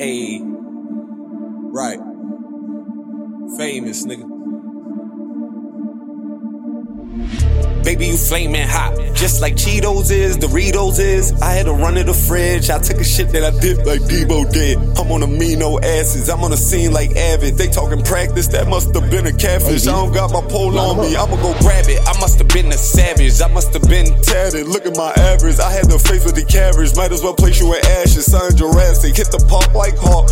A. Right. Famous, nigga. Baby, you flaming hot, just like Cheetos is, Doritos is. I had to run to the fridge. I took a shit that I did like Debo did. I'm on amino acids. I'm on a scene like Avid. They talking practice. That must have been a catfish. I don't got my pole on me. I'ma go grab it. I must have been a savage. I must have been tatted. Look at my average. I had the face with the carriage. Might as well place you in ashes. Son Jurassic. Hit the pop like Hawk.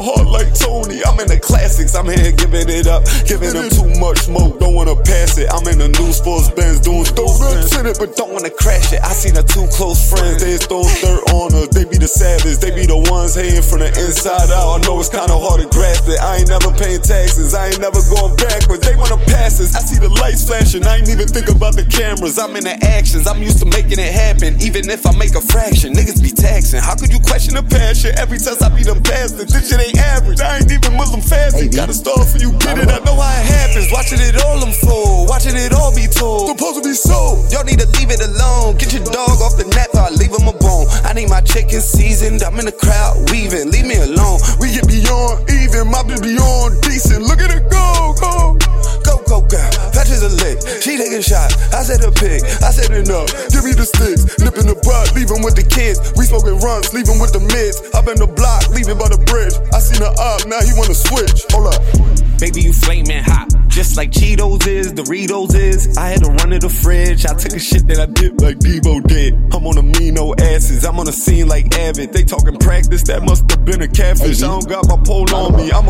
Heart like Tony. I'm in the classics. I'm here giving it up. Giving them too much smoke. Don't wanna pass it. I'm in the new sports Benz doing donuts in it, but don't wanna crash it. I seen her two close friends, they throw dirt on her. They be the savage, they be the ones hating from the inside out. I know it's kinda hard to grasp it. I ain't never paying taxes, I ain't never going backwards. They wanna pass us. I see the lights flashing, I ain't even think about the cameras. I'm in the actions, I'm used to making it happen. Even if I make a fraction, niggas be taxing. The passion? Every time I be them bastards, this shit ain't average. I ain't even Muslim fasting. Got a start for you get it. I know how it happens. Watching it all unfold, watching it all be told. Supposed to be sold. Y'all need to leave it alone. Get your dog off the nap. or I leave him a bone. I need my chicken seasoned. I'm in the crowd weaving. Leave me alone. Taking shots. I said a pig. I said enough. Give me the sticks. Nipping the butt. Leave him with the kids. We smoking runs. Leave him with the mids. Up in the block. Leave him by the bridge. I seen her up. Now he wanna switch. Hold up. Baby, you flaming hot. Just like Cheetos is, Doritos is. I had to run to the fridge. I took a shit that I did like Debo did. I'm on amino acids. I'm on a scene like Avid. They talking practice. That must have been a catfish. I don't got my pole on me. I'ma go grab it.